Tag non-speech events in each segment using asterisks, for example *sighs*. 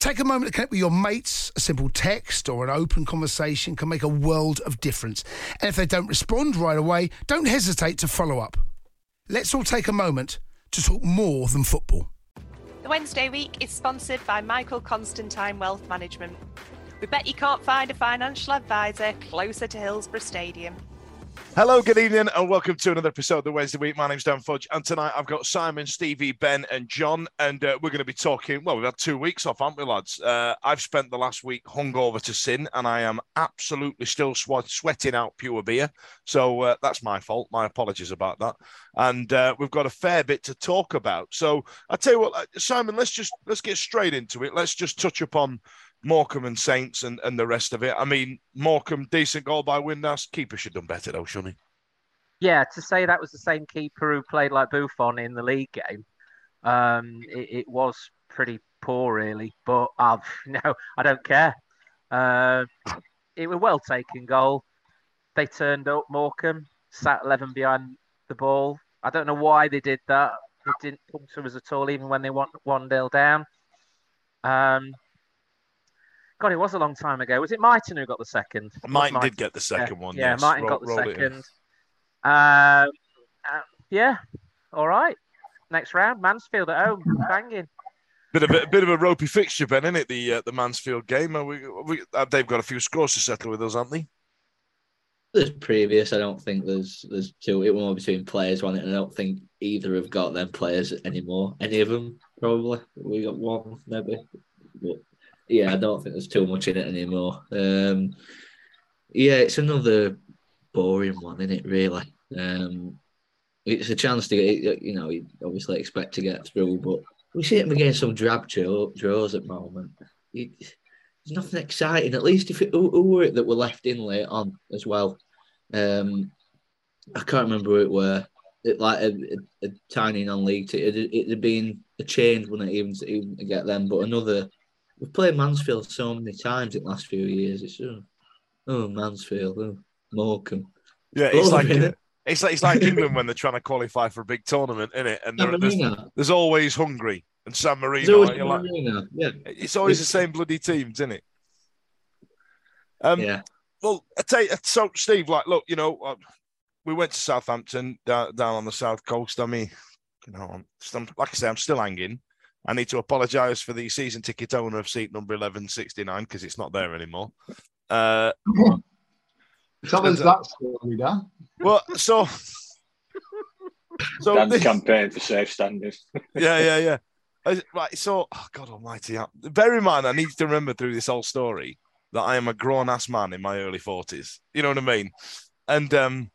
Take a moment to connect with your mates. A simple text or an open conversation can make a world of difference. And if they don't respond right away, don't hesitate to follow up. Let's all take a moment to talk more than football. The Wednesday week is sponsored by Michael Constantine Wealth Management. We bet you can't find a financial advisor closer to Hillsborough Stadium. Hello, good evening, and welcome to another episode of the Wednesday Week. My name's Dan Fudge, and tonight I've got Simon, Stevie, Ben, and John, and uh, we're going to be talking. Well, we've had two weeks off, haven't we, lads? Uh, I've spent the last week hungover to sin, and I am absolutely still sw- sweating out pure beer. So uh, that's my fault. My apologies about that. And uh, we've got a fair bit to talk about. So I tell you what, uh, Simon, let's just let's get straight into it. Let's just touch upon Morecambe and Saints and, and the rest of it. I mean, Morecambe, decent goal by Windass. Keeper should have done better, though, shouldn't he? Yeah, to say that was the same keeper who played like Buffon in the league game, um, it, it was pretty poor, really. But I've *laughs* no, I don't care. Uh, it was well taken goal. They turned up. Morecambe sat eleven behind the ball. I don't know why they did that. It didn't come to us at all, even when they won one nil down. Um, God, it was a long time ago. Was it Martin who got the second? Martin did get the second yeah. one. Yeah, yes. Martin Roll- got the rolled it in. second. Um, uh, yeah, all right. Next round, Mansfield at home, banging. Bit of a, bit of a ropey fixture, Ben, isn't it? The uh, the Mansfield game. Are we, we, uh, they've got a few scores to settle with us, haven't they? There's previous. I don't think there's there's two. It won't between players, one. And I don't think either have got them players anymore. Any of them probably. We got one maybe. But yeah, I don't think there's too much in it anymore. Um, yeah, it's another boring one, isn't it? Really. Um, it's a chance to get. You know, you obviously expect to get through, but we see them against some drab draws at the moment. It, there's nothing exciting. At least if it, who, who were it that were left in late on as well? Um, I can't remember who it were. It like a, a, a tiny non-league. It had been a change, wouldn't it, even to, even to get them? But another. We've played Mansfield so many times in the last few years. It's oh, oh Mansfield, oh, Morecambe. Yeah, it's Boring, like it's like it's like England when they're trying to qualify for a big tournament, isn't it? And there's, there's always Hungary and San Marino. always like- Yeah, it's always the same bloody teams, isn't it? Um, yeah. Well, I tell you, so Steve, like, look, you know, uh, we went to Southampton down, down on the south coast. I mean, you know, I'm, like I say, I'm still hanging. I need to apologise for the season ticket owner of seat number eleven sixty nine because it's not there anymore. Uh, Tell us that story, Dan. well, so, so Dan's this- campaign for safe standards. *laughs* yeah, yeah, yeah. Uh, Right, so oh, God Almighty, I- bear in mind, I need to remember through this whole story that I am a grown ass man in my early forties. You know what I mean? And um,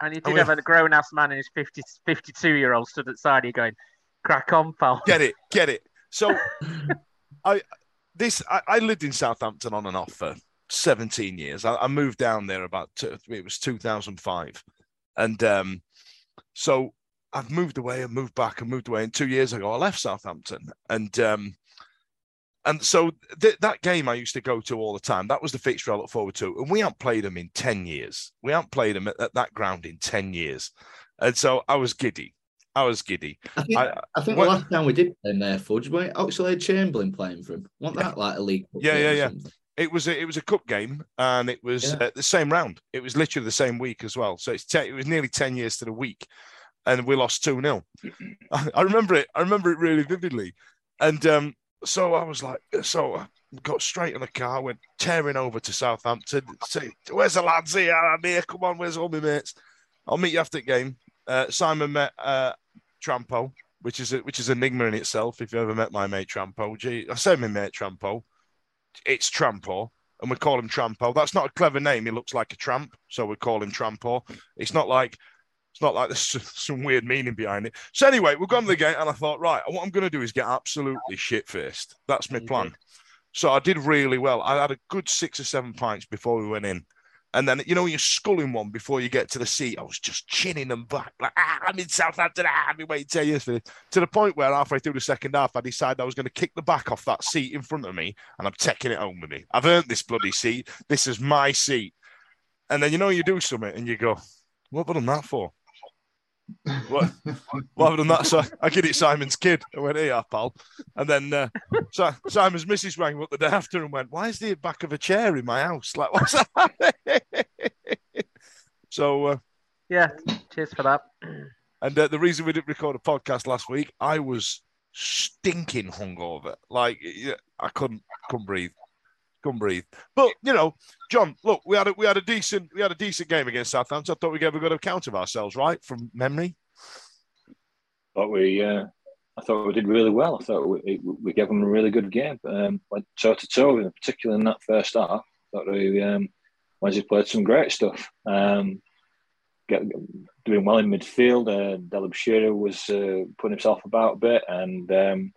And you I did mean- have a grown ass man in his 50, 52 year old stood at the side of you going, crack on, pal. get it, get it. So, *laughs* I this I, I lived in Southampton on and off for seventeen years. I, I moved down there about two, it was two thousand five, and um, so I've moved away and moved back and moved away. And two years ago, I left Southampton, and um, and so th- that game I used to go to all the time. That was the fixture I look forward to, and we haven't played them in ten years. We haven't played them at, at that ground in ten years, and so I was giddy. I was giddy. I think, I- I, think the last time we did play him there, Fudge, weren't Oxlade Chamberlain playing for him? Wasn't that like a league? Yeah, yeah, yeah. something? It was a, it was a cup game, and it was Yeah. uh, the same round. It was literally the same week as well. So it's te- it was nearly ten years to the week, and we lost two 0 *clears throat* I, I remember it. I remember it really vividly, and um, so I was like, so I got straight in the car, went tearing over to Southampton. Say, where's the lads here? I'm here. Come on, where's all my mates? I'll meet you after the game. Uh, Simon met uh, Trampo, which is a, which is enigma in itself. If you ever met my mate Trampo, gee, I say my mate Trampo it's Trampo, and we call him Trampo. That's not a clever name. He looks like a tramp, so we call him Trampo. It's not like it's not like there's *laughs* some weird meaning behind it. So anyway, we've gone to the game, and I thought, right, what I'm going to do is get absolutely shit faced. That's my plan. So I did really well. I had a good six or seven pints before we went in. And then, you know, you're sculling one before you get to the seat. I was just chinning them back, like, ah, I'm in Southampton. Ah, I've been waiting 10 years for this. To the point where halfway through the second half, I decided I was going to kick the back off that seat in front of me and I'm taking it home with me. I've earned this bloody seat. This is my seat. And then, you know, you do something and you go, what have I done that for? What, what have I done that? So I give it Simon's kid. I went, here, pal. And then uh, so Simon's missus rang up the day after and went, why is the back of a chair in my house? Like, what's *laughs* that? so, uh, Yeah, cheers for that. and uh, the reason we didn't record a podcast last week, I was stinking hungover. Like, I couldn't, couldn't breathe. Couldn't breathe. But you know, John, look, we had a we had a decent we had a decent game against Southampton. I thought we gave a good account of ourselves, right? From memory. thought we uh, I thought we did really well. I thought we, we gave them a really good game. Um, went toe to toe, in particular in that first half. Thought we um, Wednesday played some great stuff. Um, get, doing well in midfield. Uh, Dele-Bashiru was uh, putting himself about a bit, and um,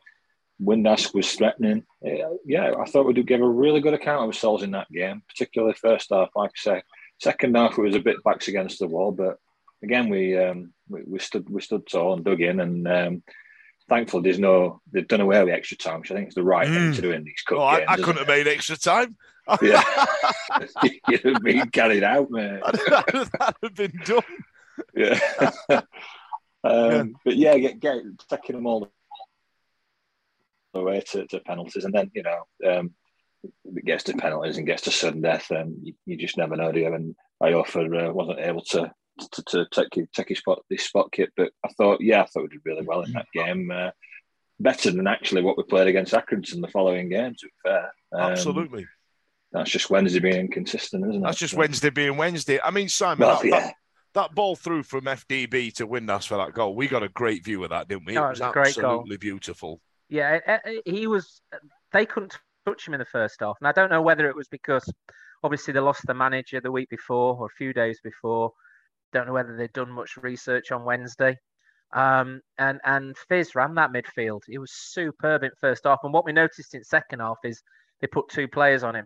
Windass was threatening. Yeah, yeah, I thought we did give a really good account of ourselves in that game, particularly first half. Like I say, second half it was a bit backs against the wall, but again we um, we, we stood we stood tall and dug in, and um, thankfully there's no they've done away with extra time, which I think is the right thing Mm. to do in these cup Oh, I, games. I isn't couldn't have made extra time. *laughs* Yeah. *laughs* *laughs* You'd have been carried out, man. that would have been done. Yeah. um, But yeah, get, get taking them all the way to, to penalties, and then you know um, it gets to penalties and gets to sudden death, then you, you just never know, do you? And I offered uh, wasn't able to to, to take you- take his spot this spot kit, but I thought yeah, I thought we did really well in that game. Uh, better than actually what we played against Accrington the following game. To be fair, Um, Absolutely. That's just Wednesday being inconsistent, isn't it? That's just So- Wednesday being Wednesday. I mean, Simon, Well, that, yeah. that, that ball through from FDB to Windass for that goal, we got a great view of that, didn't we? Oh, it it was was a great goal. absolutely beautiful. Yeah, he was. They couldn't touch him in the first half, and I don't know whether it was because obviously they lost the manager the week before or a few days before. Don't know whether they'd done much research on Wednesday. Um, and and Fizz ran that midfield. He was superb in first half, and what we noticed in second half is they put two players on him,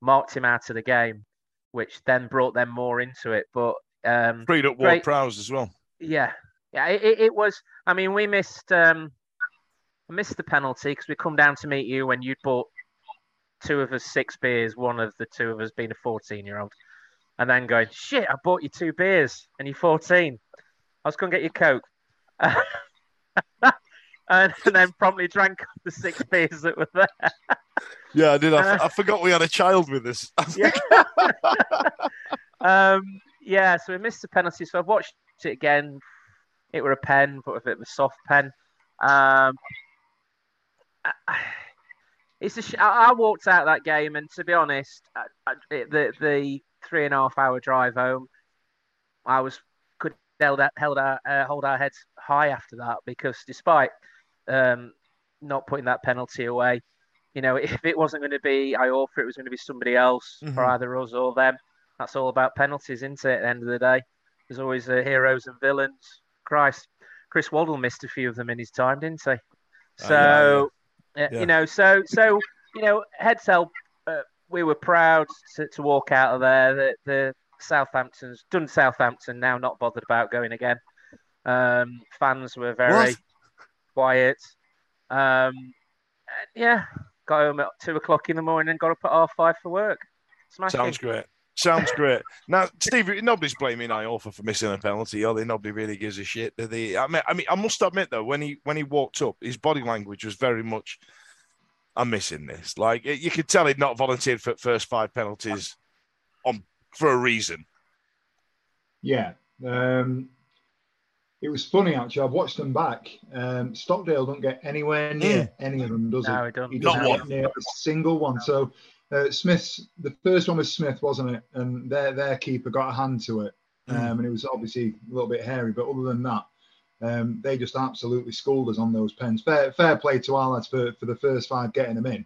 marked him out of the game, which then brought them more into it. But um, Freed up Ward Prowse as well. yeah, yeah. It, it, it was. I mean, we missed um, I missed the penalty because we come down to meet you when you'd bought two of us six beers, one of the two of us being a fourteen-year-old, and then going, "Shit, I bought you two beers and you're fourteen. I was going to get you coke." *laughs* and then promptly drank the six beers that were there. Yeah, I did. I, Uh, I forgot we had a child with us. *laughs* Yeah. um, yeah, so we missed the penalty. So I've watched it again. It were a pen, but a bit of a soft pen. Um, it's a sh- I walked out that game, and to be honest, I, I, the the three and a half hour drive home, I was could held our, held our uh, hold our heads high after that because despite um, not putting that penalty away, you know, *laughs* if it wasn't going to be I Iorfa, it was going to be somebody else for Mhm. either us or them. That's all about penalties, isn't it? At the end of the day, there's always uh, heroes and villains. Christ, Chris Waddle missed a few of them in his time, didn't he? So, uh, Yeah. you know, so so you know, heads held. Uh, we were proud to, to walk out of there. The, the Southampton's done Southampton now, not bothered about going again. Um, fans were very What? quiet. Um, yeah, got home at two o'clock in the morning and got up at half five for work. Smashing. Sounds great. Sounds great. Now, Steve, nobody's blaming Iorfa for missing a penalty. Or they nobody really gives a shit. Do they? I mean, I mean, I must admit though, when he when he walked up, his body language was very much, "I'm missing this." Like you could tell he'd not volunteered for first five penalties, on for a reason. Yeah, um, it was funny actually. I've watched them back. Um, Stockdale don't get anywhere near Mm. any of them, does No, he? he don't. He Not doesn't one. get near a single one. So uh, Smith's the first one was Smith, wasn't it? And their their keeper got a hand to it, um, Mm. and it was obviously a little bit hairy. But other than that, um, they just absolutely schooled us on those pens. Fair fair play to our lads for for the first five getting them in.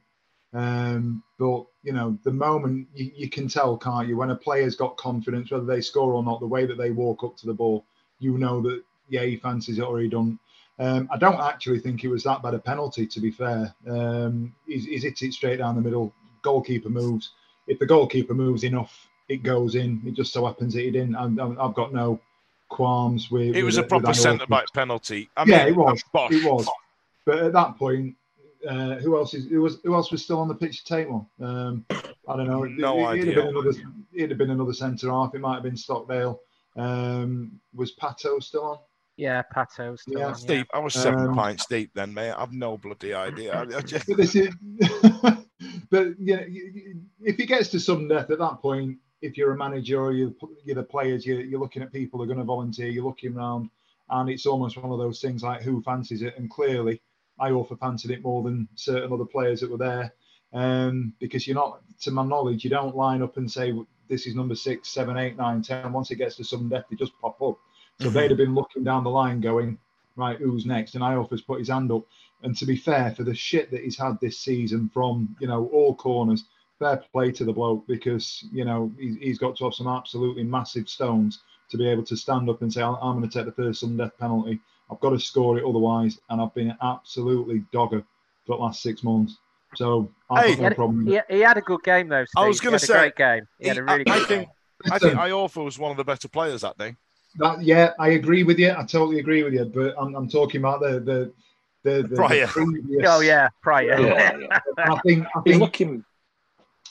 Um, but you know, the moment you, you can tell, can't you, when a player's got confidence, whether they score or not, the way that they walk up to the ball, you know that yeah, he fancies it or he don't. Um, I don't actually think it was that bad a penalty, to be fair. Um, he's, he's hit it straight down the middle. Goalkeeper moves. If the goalkeeper moves enough, it goes in. It just so happens that it didn't. I'm, I'm- I've got no qualms with. It was with a proper centre back penalty. I yeah, mean, it was. Bosh. It was. But at that point, uh, who else is who was who else was still on the pitch to take one? Um, I don't know. It- No it, It'd idea. have been another. It'd have been another centre half. It might have been Stockdale. Um, was Pato still on? Yeah, Pato's still Yeah. on, yeah. I was seven Um, pints deep then, mate. I've no bloody idea. I- I just- this is. *laughs* but you know, if it gets to sudden death at that point, if you're a manager or you're, you're the players, you're, you're looking at people who are going to volunteer. You're looking around, and it's almost one of those things like who fancies it. And clearly, I often fancied it more than certain other players that were there, um, because you're not, to my knowledge, you don't line up and say this is number six, seven, eight, nine, ten. Once it gets to sudden death, they just pop up. So Mhm. they'd *laughs* have been looking down the line, going, right, who's next? And Iorfa's put his hand up. And to be fair, for the shit that he's had this season from you know all corners, fair play to the bloke because you know he's, he's got to have some absolutely massive stones to be able to stand up and say I'm, I'm going to take the first sudden death penalty. I've got to score it otherwise, and I've been an absolutely dogger for the last six months. So I've Hey, got no problem. with He, he had a good game though. Steve. I was gonna had a say, great game. He had a he- really I good think- game. I think Iorfa was one of the better players that day. That, yeah, I agree with you. I totally agree with you. But I'm, I'm talking about the the the, the, the previous. Oh yeah, prior. Yeah, yeah. I think I think looking.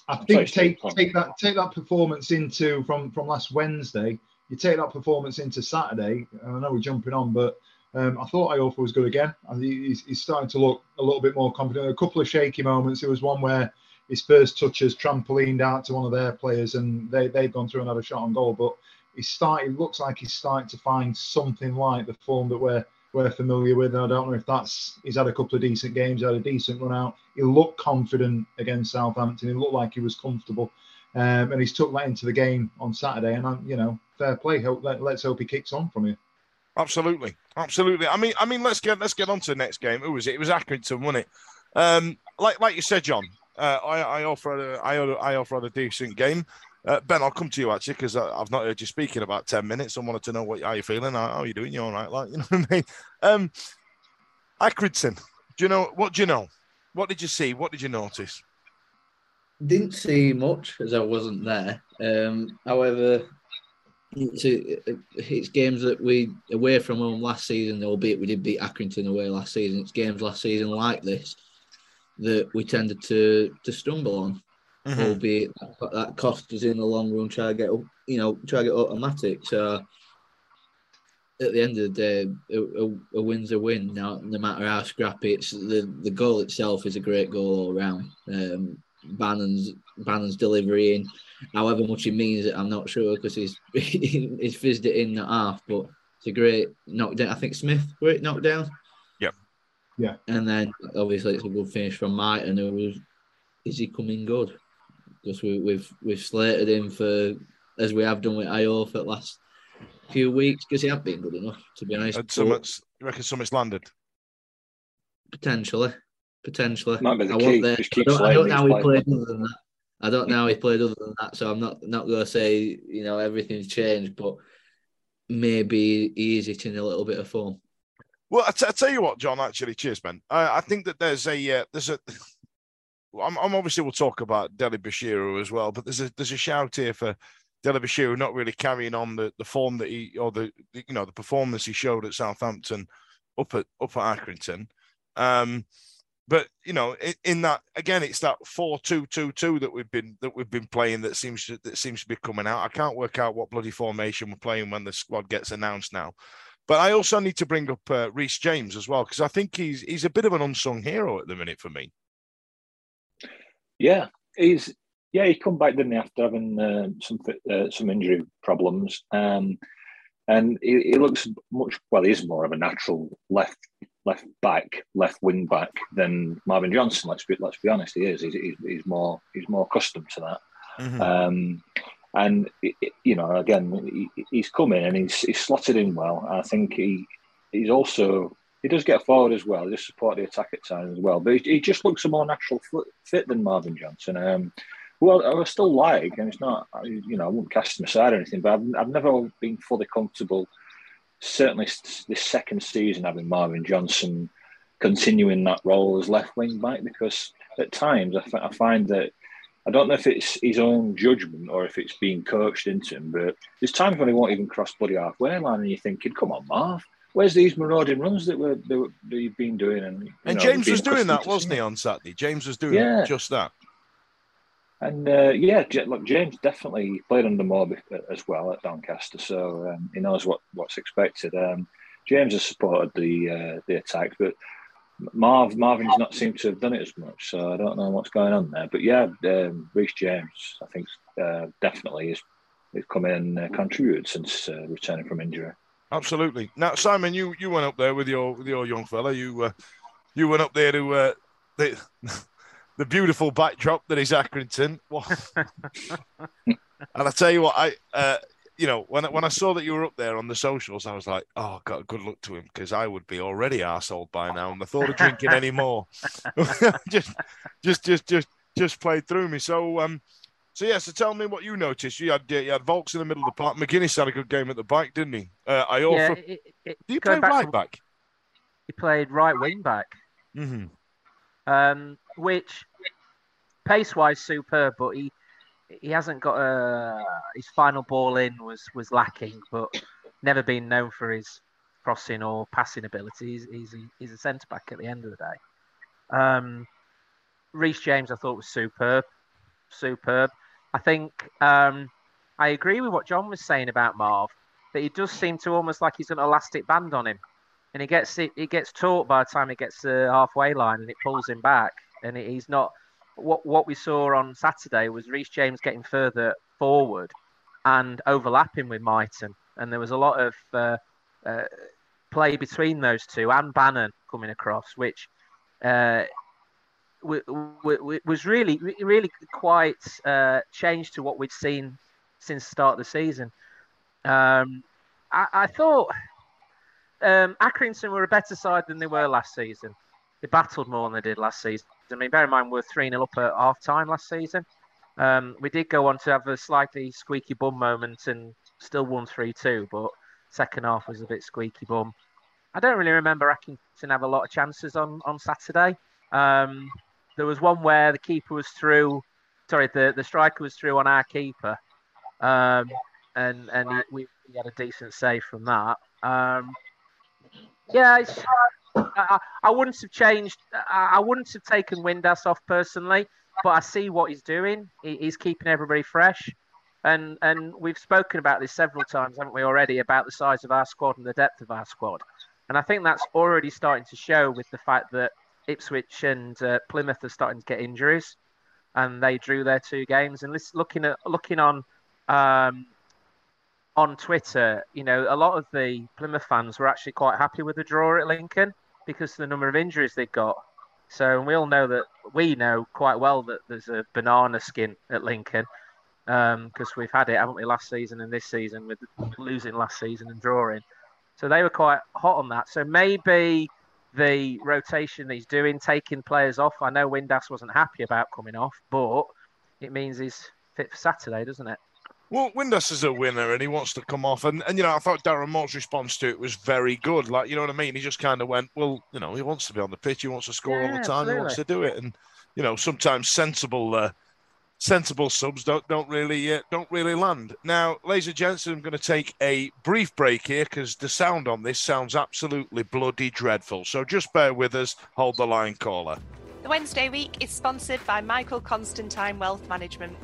I think Steve, take take that take that performance into from from last Wednesday. You take that performance into Saturday. and I know we're jumping on, but um, I thought Iorfa was good again. and he- he's, he's starting to look a little bit more confident. A couple of shaky moments. There was one where his first touches trampolined out to one of their players, and they they've gone through and had a shot on goal. But he's starting. Looks like he's starting to find something like the form that we're we're familiar with. And I don't know if that's he's had a couple of decent games, had a decent run out. He looked confident against Southampton. He looked like he was comfortable, um, and he's took that into the game on Saturday. And I'm, you know, fair play. Hope, let, let's hope he kicks on from here. Absolutely, absolutely. I mean, I mean, let's get let's get on to the next game. Who was it? It was Accrington, wasn't it? Um, like like you said, John. Uh, I I offered a, I I offered a decent game. Uh, ben, I'll come to you actually because I've not heard you speak in about ten minutes. I wanted to know what how you feeling. How, how are you doing? You all right? Like *laughs* you know what I mean? Um, Accrington. Do you know what? Do you know? What did you see? What did you notice? Didn't see much as I wasn't there. Um, however, it's, it's games that we away from home last season, albeit we did beat Accrington away last season. It's games last season like this that we tended to to stumble on, Mm-hmm. albeit that, that cost us in the long run. Try to get you know try to get automatic. So at the end of the day, a, a, a win's a win. Now, no matter how scrappy, it's the the goal itself is a great goal all round. Um, Bannon's Bannon's delivery in, however much he means it, I'm not sure because he's *laughs* he's fizzed it in the half, but it's a great knockdown. I think Smith great knockdown. Yep. Yeah. And then obviously it's a good finish from Martin, who was is he coming good? Because we, we've we've slated him for as we have done with Ayo for the last few weeks because he hasn't been good enough to be honest. Had but Summits, you reckon Summit's landed? Potentially, potentially. Might be the I key, want I don't, I don't know how he played other than that. I don't know how he played other than that, so I'm not not going to say you know everything's changed, but maybe he is hitting a little bit of form. Well, I, t- I tell you what, John. Actually, cheers, man. I, I think that there's a uh, there's a. I'm, I'm obviously we'll talk about Dele-Bashiru as well, but there's a there's a shout here for Dele-Bashiru not really carrying on the, the form that he or the you know the performance he showed at Southampton up at up at Accrington. Um, But you know, in, in that again, it's that four-two-two-two that we've been that we've been playing that seems to, that seems to be coming out. I can't work out what bloody formation we're playing when the squad gets announced now. But I also need to bring up uh, James as well because I think he's he's a bit of an unsung hero at the minute for me. Yeah, he's yeah he come back didn't he after having uh, some uh, some injury problems, um, and he, he, looks much well. He's more of a natural left left back, left wing back than Marvin Johnson. Let's be let's be honest, he is. He's, he's, he's more he's more accustomed to that. Mm-hmm. Um, and you know, again, he, he's coming and he's he's slotted in well. I think he he's also he does get forward as well. He does support the attack at times as well. But he, he just looks a more natural fit than Marvin Johnson. Um, well, I still like, and it's not, you know, I wouldn't cast him aside or anything, but I've, I've never been fully comfortable certainly this second season having Marvin Johnson continuing that role as left wing back because at times I, I find that I don't know if it's his own judgment or if it's being coached into him, but there's times when he won't even cross bloody halfway line, and you're thinking, "Come on, Marv, where's these marauding runs that we're that, you've been doing?" And and know, James was doing that, wasn't he, on Saturday? James was doing yeah. just that. And uh, yeah, look, James definitely played under Moore as well at Doncaster, so um, he knows what, what's expected. Um, James has supported the uh, the attack, but Marv Marvin's not seemed to have done it as much, so I don't know what's going on there. But yeah, um, Reece James, I think uh, definitely is has come in and uh, contributed since uh, returning from injury. Absolutely. Now, Simon, you you went up there with your with your young fella. You uh, you went up there to uh, the *laughs* the beautiful backdrop that is Accrington. *laughs* and I tell you what, I uh, you know when when I saw that you were up there on the socials, I was like, oh, God, good luck to him because I would be already arsehole by now, and the thought of drinking any more *laughs* just just just just just played through me. So um. So yeah, so tell me what you noticed. You had you had Vaulks in the middle of the park. McGuinness had a good game at the back, didn't he? Uh, I also. Yeah, it, Do you play right back? He played right wing back. Mm-hmm um, which pace wise superb, but he he hasn't got a his final ball in was was lacking, but never been known for his crossing or passing ability. He's he's, he's a centre back at the end of the day. Um, Reece James, I thought was superb, superb. I think um, I agree with what John was saying about Marv. That he does seem to almost like he's an elastic band on him and he gets it. He gets taught by the time he gets the halfway line, and it pulls him back. And he's not. What what we saw on Saturday was Reece James getting further forward and overlapping with Mighten, and there was a lot of uh, uh, play between those two and Bannon coming across, which. Uh, was really, really quite uh, changed to what we'd seen since the start of the season. Um, I, I thought um, Accrington were a better side than they were last season. They battled more than they did last season. I mean, bear in mind, we are 3 0 up at half time last season. Um, we did go on to have a slightly squeaky bum moment and still won 3 2, but second half was a bit squeaky bum. I don't really remember Accrington have a lot of chances on, on Saturday. Um, there was one where the keeper was through, sorry, the, the striker was through on our keeper. Um, and and he, we, we had a decent save from that. Um, yeah, I, I, wouldn't have changed. I, wouldn't have taken Windass off personally, but I see what he's doing. He, he's keeping everybody fresh, and and we've spoken about this several times, haven't we already, about the size of our squad and the depth of our squad, and I think that's already starting to show with the fact that Ipswich and uh, Plymouth are starting to get injuries, and they drew their two games. And looking at looking on um, on Twitter, you know, a lot of the Plymouth fans were actually quite happy with the draw at Lincoln because of the number of injuries they got. So we all know that we know quite well that there's a banana skin at Lincoln because um, we've had it, haven't we, last season and this season with losing last season and drawing. So they were quite hot on that. So maybe the rotation he's doing, taking players off. I know Windass wasn't happy about coming off, but it means he's fit for Saturday, doesn't it? Well, Windass is a winner and he wants to come off. And, and you know, I thought Darren Moore's response to it was very good. Like, you know what I mean? He just kind of went, well, you know, he wants to be on the pitch. He wants to score yeah, all the time. Absolutely. He wants to do it. And, you know, sometimes sensible uh, sensible subs don't don't really uh, don't really land. Now, ladies and gents, I'm going to take a brief break here because the sound on this sounds absolutely bloody dreadful. So just bear with us. Hold the line, caller. The Wednesday week is sponsored by Michael Constantine Wealth Management.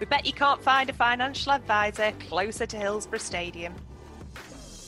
We bet you can't find a financial advisor closer to Hillsborough Stadium.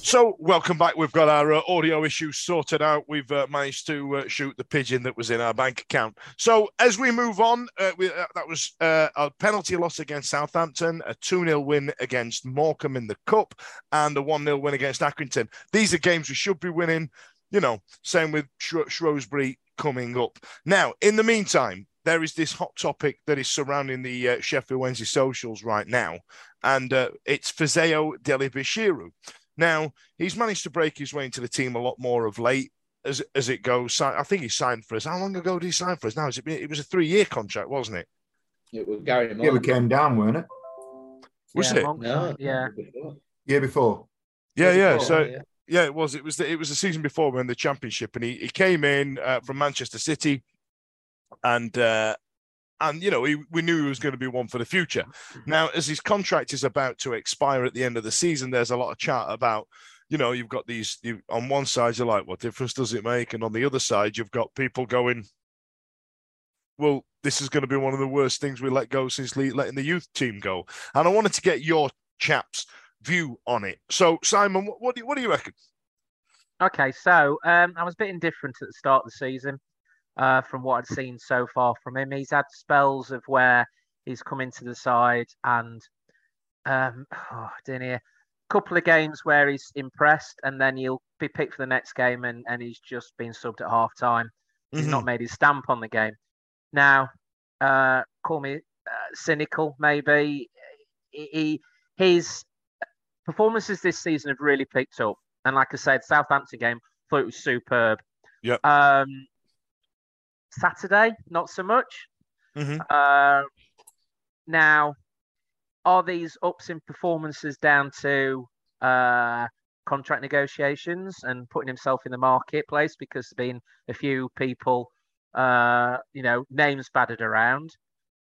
So, welcome back. We've got our uh, audio issues sorted out. We've uh, managed to uh, shoot the pigeon that was in our bank account. So, as we move on, uh, we, uh, that was uh, a penalty loss against Southampton, a 2 0 win against Morecambe in the Cup, and a 1 0 win against Accrington. These are games we should be winning. You know, same with Shrew- Shrewsbury coming up. Now, in the meantime, there is this hot topic that is surrounding the uh, Sheffield Wednesday socials right now, and it's Fisayo Dele-Bashiru. Now, he's managed to break his way into the team a lot more of late as as it goes. I think he signed for us. How long ago did he sign for us? Now, is it, it was a three year contract, wasn't it? It was Gary Yeah, we came down, weren't it? Was yeah, it? No. yeah. Year before. Yeah, yeah. before, So yeah. yeah, it was. It was. The, it was the season before we were in the championship, and he, he came in uh, from Manchester City, and uh, and you know he, we knew he was going to be one for the future. Now, as his contract is about to expire at the end of the season, there's a lot of chat about. You know, you've got these. You, on one side, you're like, "What difference does it make?" And on the other side, you've got people going, "Well, this is going to be one of the worst things we let go since letting the youth team go." And I wanted to get your chaps' view on it. So, Simon, what, what do you, what do you reckon? Okay, so um, I was a bit indifferent at the start of the season uh, from what I'd seen so far from him. He's had spells of where he's come into the side and um, *sighs* oh, didn't? A couple of games where he's impressed and then he'll be picked for the next game and, and he's just been subbed at half time. He's not made his stamp on the game. Now, uh, call me uh, cynical, maybe. He, he- his performances this season have really picked up. And like I said, Southampton game, thought it was superb. Yep. Um, Saturday, not so much. Mhm. Uh, now, are these ups in performances down to uh, contract negotiations and putting himself in the marketplace because there's been a few people, uh, you know, names battered around?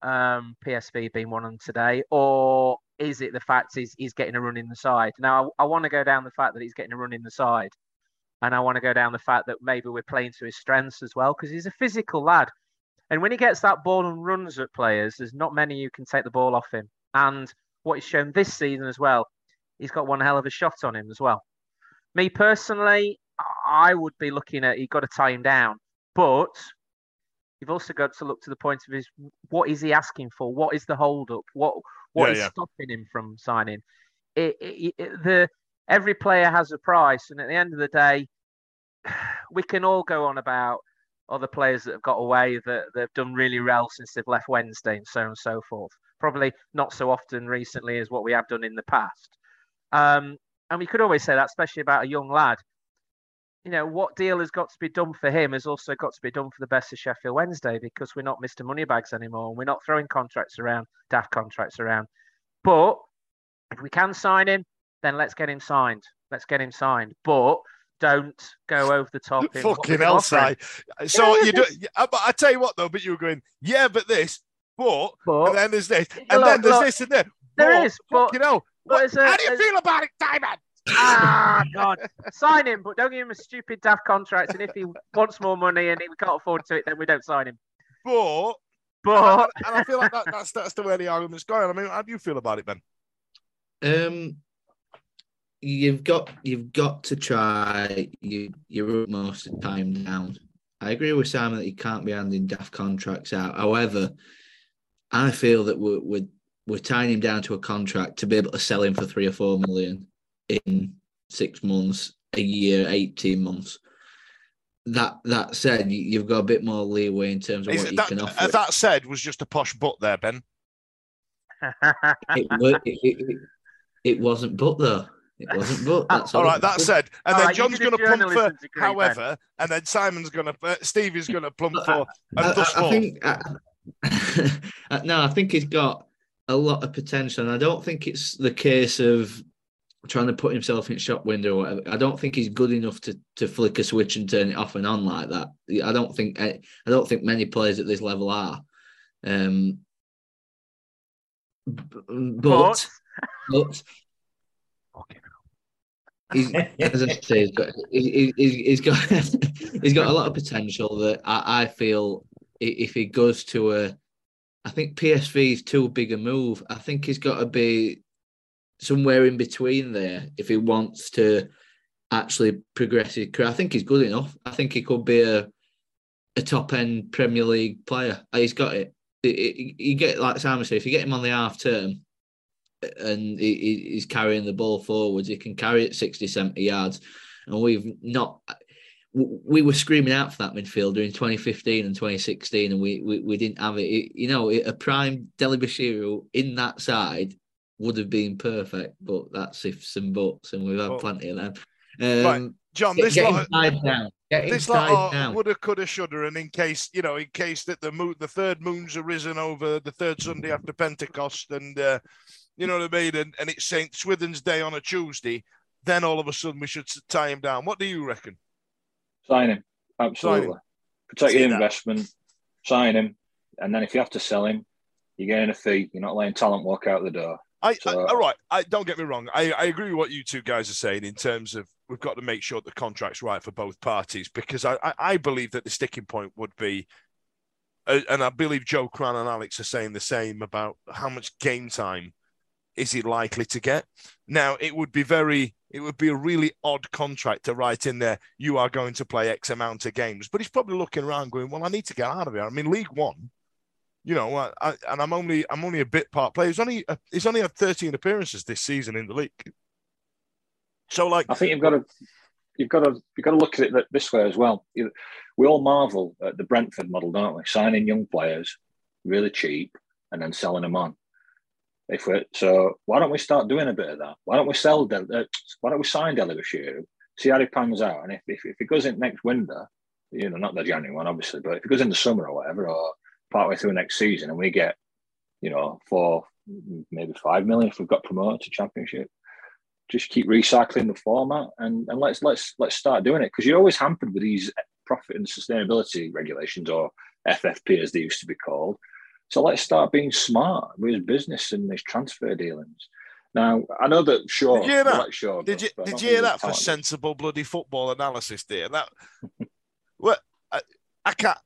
Um, PSV being one of them today, or is it the fact he's, he's getting a run in the side? Now, I, I want to go down the fact that he's getting a run in the side, and I want to go down the fact that maybe we're playing to his strengths as well because he's a physical lad, and when he gets that ball and runs at players, there's not many who can take the ball off him. And what he's shown this season as well, he's got one hell of a shot on him as well. Me personally, I would be looking at you've got to tie him down, but you've also got to look to the point of his what is he asking for? What is the hold up? What what Yeah, is yeah. stopping him from signing? It, it, it- the every player has a price, and at the end of the day, we can all go on about other players that have got away that they've done really well since they've left Wednesday and so on and so forth. Probably not so often recently as what we have done in the past. Um, and we could always say that, especially about a young lad. You know, what deal has got to be done for him has also got to be done for the best of Sheffield Wednesday because we're not Mr. Moneybags anymore. And we're not throwing contracts around, daft contracts around. But if we can sign him, then let's get him signed. Let's get him signed. But don't go over the top. in Fucking gonna hell. Si. So Yeah, you do. yes. But I tell you what, though. But you were going, yeah, but this, but, But- and then there's this, and Look, then there's look, this and that. there but, is, but- fucking hell. but What- a- how do you it's- feel about it, Simon? ah, God. Sign him, but don't give him a stupid daft contract. And if he wants more money and we can't afford to it, then we don't sign him. But, But and I feel like that, that's that's the way the argument's going. I mean, how do you feel about it, Ben? Um, you've got you've got to try you your utmost to time down. I agree with Simon that you can't be handing daft contracts out. However, I feel that we're we're, we're tying him down to a contract to be able to sell him for three or four million in six months, a year, eighteen months. That that said, you, you've got a bit more leeway in terms of Is what you that, can offer. uh, that said, was just a posh butt there, Ben. it, it, it, it, it wasn't but though. It wasn't but. That's All all right, that said, and All then right, John's going to plump for journalism degree, Ben. however, and then Simon's going to, uh, Stevie's going to plump Look, for, I, and thus I- I think I- *laughs* no, I think he's got a lot of potential, and I don't think it's the case of trying to put himself in shop window or whatever. I don't think he's good enough to to flick a switch and turn it off and on like that. I don't think I, I don't think many players at this level are. Um, b- but but he's as I say, he's got he- he's got *laughs* he's got a lot of potential that I, I feel if he goes to a, I think PSV is too big a move. I think he's got to be somewhere in between there if he wants to actually progress his career. I think he's good enough. I think he could be a a top end Premier League player. He's got it. You get like Simon said, if you get him on the half term and he's carrying the ball forwards, he can carry it 60, 70 yards. And we've not we were screaming out for that midfielder in 2015 and 2016, and we we, we didn't have it. You know, a prime Dele-Bashiru in that side would have been perfect, but that's ifs and buts, and we've had plenty of them. Um, right, John, this get lot, of, down. Get this lot woulda, coulda, shoulda, and in case you know, in case that the moon, the third moon's arisen over the third Sunday after Pentecost, and uh, you know what I mean, and, and it's Saint Swithin's Day on a Tuesday, then all of a sudden we should tie him down. What do you reckon? Sign him, absolutely. Sign him. Protect See your that. investment. Sign him, and then if you have to sell him, you're getting a fee. You're not letting talent walk out the door. I, So- I all right. I don't get me wrong. I, I agree with what you two guys are saying in terms of we've got to make sure the contract's right for both parties because I, I, I believe that the sticking point would be, uh, and I believe Joe Crann and Alex are saying the same about how much game time is he likely to get. Now it would be very, it would be a really odd contract to write in there. You are going to play X amount of games, but he's probably looking around going, well, I need to get out of here. I mean, League One you know, I, I, and I'm only I'm only a bit part player. He's only he's only had 13 appearances this season in the league. So like, I think you've got to you've got to you've got to look at it th- this way as well. We all marvel at the Brentford model, don't we? Signing young players really cheap and then selling them on. If we so, why don't we start doing a bit of that? Why don't we sell? Del, uh, why don't we sign Dele-Bashiru? See how he pans out, and if, if if it goes in next winter, you know, not the January one, obviously, but if it goes in the summer or whatever, or partway through next season, and we get, you know, four, maybe five million if we've got promoted to Championship, just keep recycling the format and, and let's let's let's start doing it because you're always hampered with these profit and sustainability regulations or FFP as they used to be called. So let's start being smart with business and these transfer dealings. Now I know that sure. Did you hear that? Shaw, did you did you hear that for sensible bloody football analysis, dear? That *laughs* what I, I can't.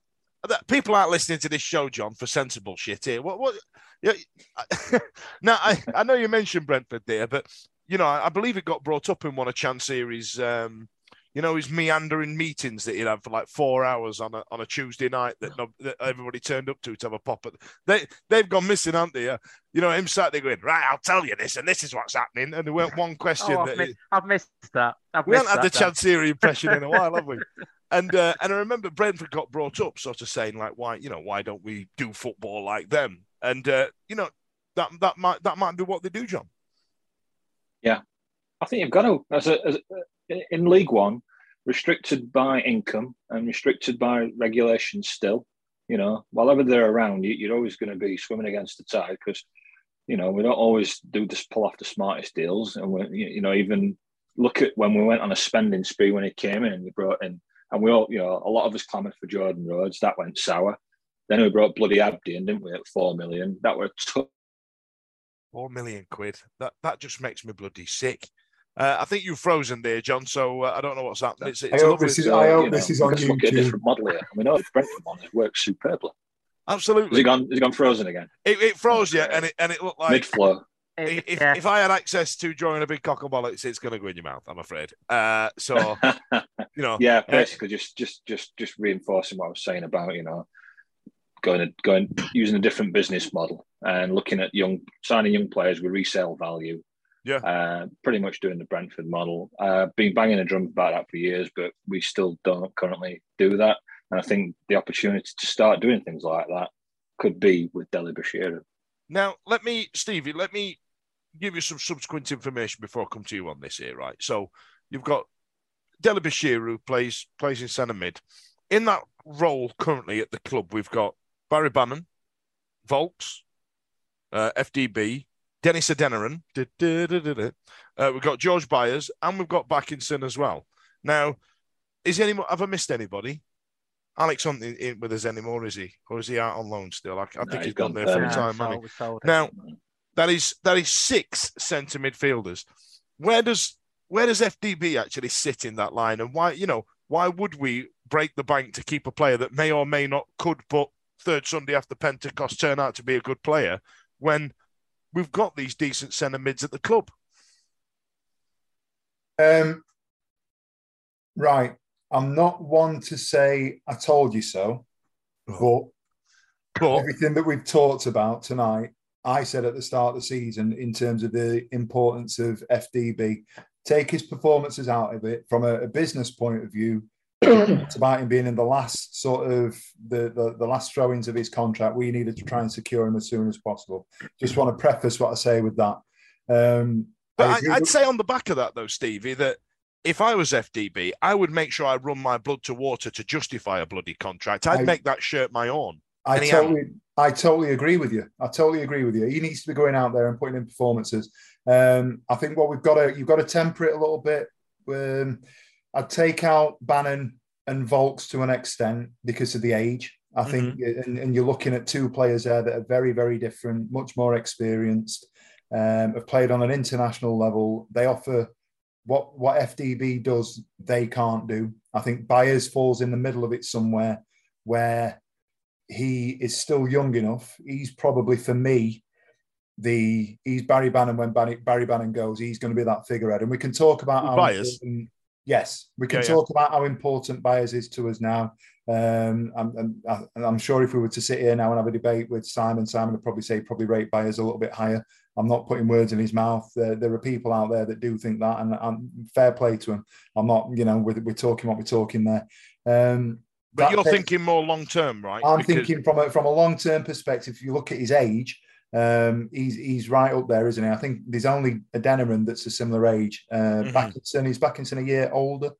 That, people aren't listening to this show, John, for sensible shit here. What what? *laughs* Yeah, I, now I, I know you mentioned Brentford there, but you know I, I believe it got brought up in one of Chansiri. Um, you know his meandering meetings that he'd have for like four hours on a on a Tuesday night that, no, that everybody turned up to to have a pop at. They they've gone missing, haven't they? Uh, you know him sat there going, right, I'll tell you this, and this is what's happening, and there weren't one *laughs* question Oh, that I've, missed, I've missed that. I've we missed haven't had the that, Dan. Chansiri impression in a while, have we? *laughs* And uh, and I remember Brentford got brought up, sort of saying like, why you know why don't we do football like them? And uh, you know that that might that might be what they do, John. Yeah, I think you've got to as a, as a, in League One, restricted by income and restricted by regulations. Still, you know, while they're around, you, you're always going to be swimming against the tide because you know we don't always do just pull off the smartest deals, and we you know even look at when we went on a spending spree when he came in and we brought in, and we all you know a lot of us clamoured for Jordan Rhodes. That went sour. Then we brought bloody Abdi in, didn't we, at four million? That were tough. Four million quid. That that just makes me bloody sick. Uh, I think you've frozen there, John. So uh, I don't know what's happening. It's, it's I a hope this is- I hope you know, this is on let's look at a YouTube. different model here. We know the Brentford one has worked superbly. Has absolutely. he gone? Has he gone frozen again? It, it froze you, and it and it looked like Mid flow. if, if, yeah. if I had access to drawing a big cock and bollocks, it's going to go in your mouth. I'm afraid. Uh, so *laughs* you know, yeah, uh, basically just just just just reinforcing what I was saying about you know going going using a different business model and looking at young signing young players with resale value. Yeah. Uh, pretty much doing the Brentford model. Uh, been banging a drum about that for years, but we still don't currently do that. And I think the opportunity to start doing things like that could be with Dele-Bashiru. Now, let me, Stevie, let me give you some subsequent information before I come to you on this here, right? So you've got Deli Bashir who plays plays in centre mid. In that role currently at the club, we've got Barry Bannon, Vaulks, uh, FDB, Dennis Adeniran, uh, we've got George Byers, and we've got Bakinson as well. Now, is any more, have I missed anybody? Alex Hunt in, in with us anymore, is he? Or is he out on loan still? I, I think he's he's gone gone there full permanent. time, Yeah, hasn't he? sold- sold it. Now, that is that is six centre midfielders. Where does where does FDB actually sit in that line, and why you know why would we break the bank to keep a player that may or may not could but third Sunday after Pentecost turn out to be a good player when we've got these decent centre mids at the club? Um, right. I'm not one to say I told you so, but, but everything that we've talked about tonight, I said at the start of the season in terms of the importance of FDB. Take his performances out of it from a, a business point of view. *coughs* it's about him being in the last sort of the, the, the last throw-ins of his contract. We needed to try and secure him as soon as possible. Just want to preface what I say with that. Um, But I, I'd say on the back of that, though, Stevie, that if I was FDB, I would make sure I run my blood to water to justify a bloody contract. I'd I- make that shirt my own. I totally, I totally agree with you. I totally agree with you. He needs to be going out there and putting in performances. Um, I think what we've got to, you've got to temper it a little bit. Um, I'd take out Bannon and Vaulks to an extent because of the age. I think, and, and you're looking at two players there that are very, very different, much more experienced, um, have played on an international level. They offer what what FDB does, they can't do. I think Byers falls in the middle of it somewhere where he is still young enough. He's probably for me the he's Barry Bannon when Barry, Barry Bannon goes. He's going to be that figurehead, and we can talk about Byers? important- Yes, we can Yeah, yeah. talk about how important Byers is to us now. Um, I'm, I'm, I'm sure if we were to sit here now and have a debate with Simon, Simon would probably say probably rate Byers a little bit higher. I'm not putting words in his mouth. There, there are people out there that do think that, and I'm fair play to him. I'm not, you know, we're, we're talking what we're talking there. Um, But you're takes- thinking more long term, right? I'm Because- thinking from a from a long term perspective. If you look at his age, um, he's he's right up there, isn't he? I think there's only Adeniran that's a similar age. Uh, Mhm. Bakinson, is Bakinson a year older?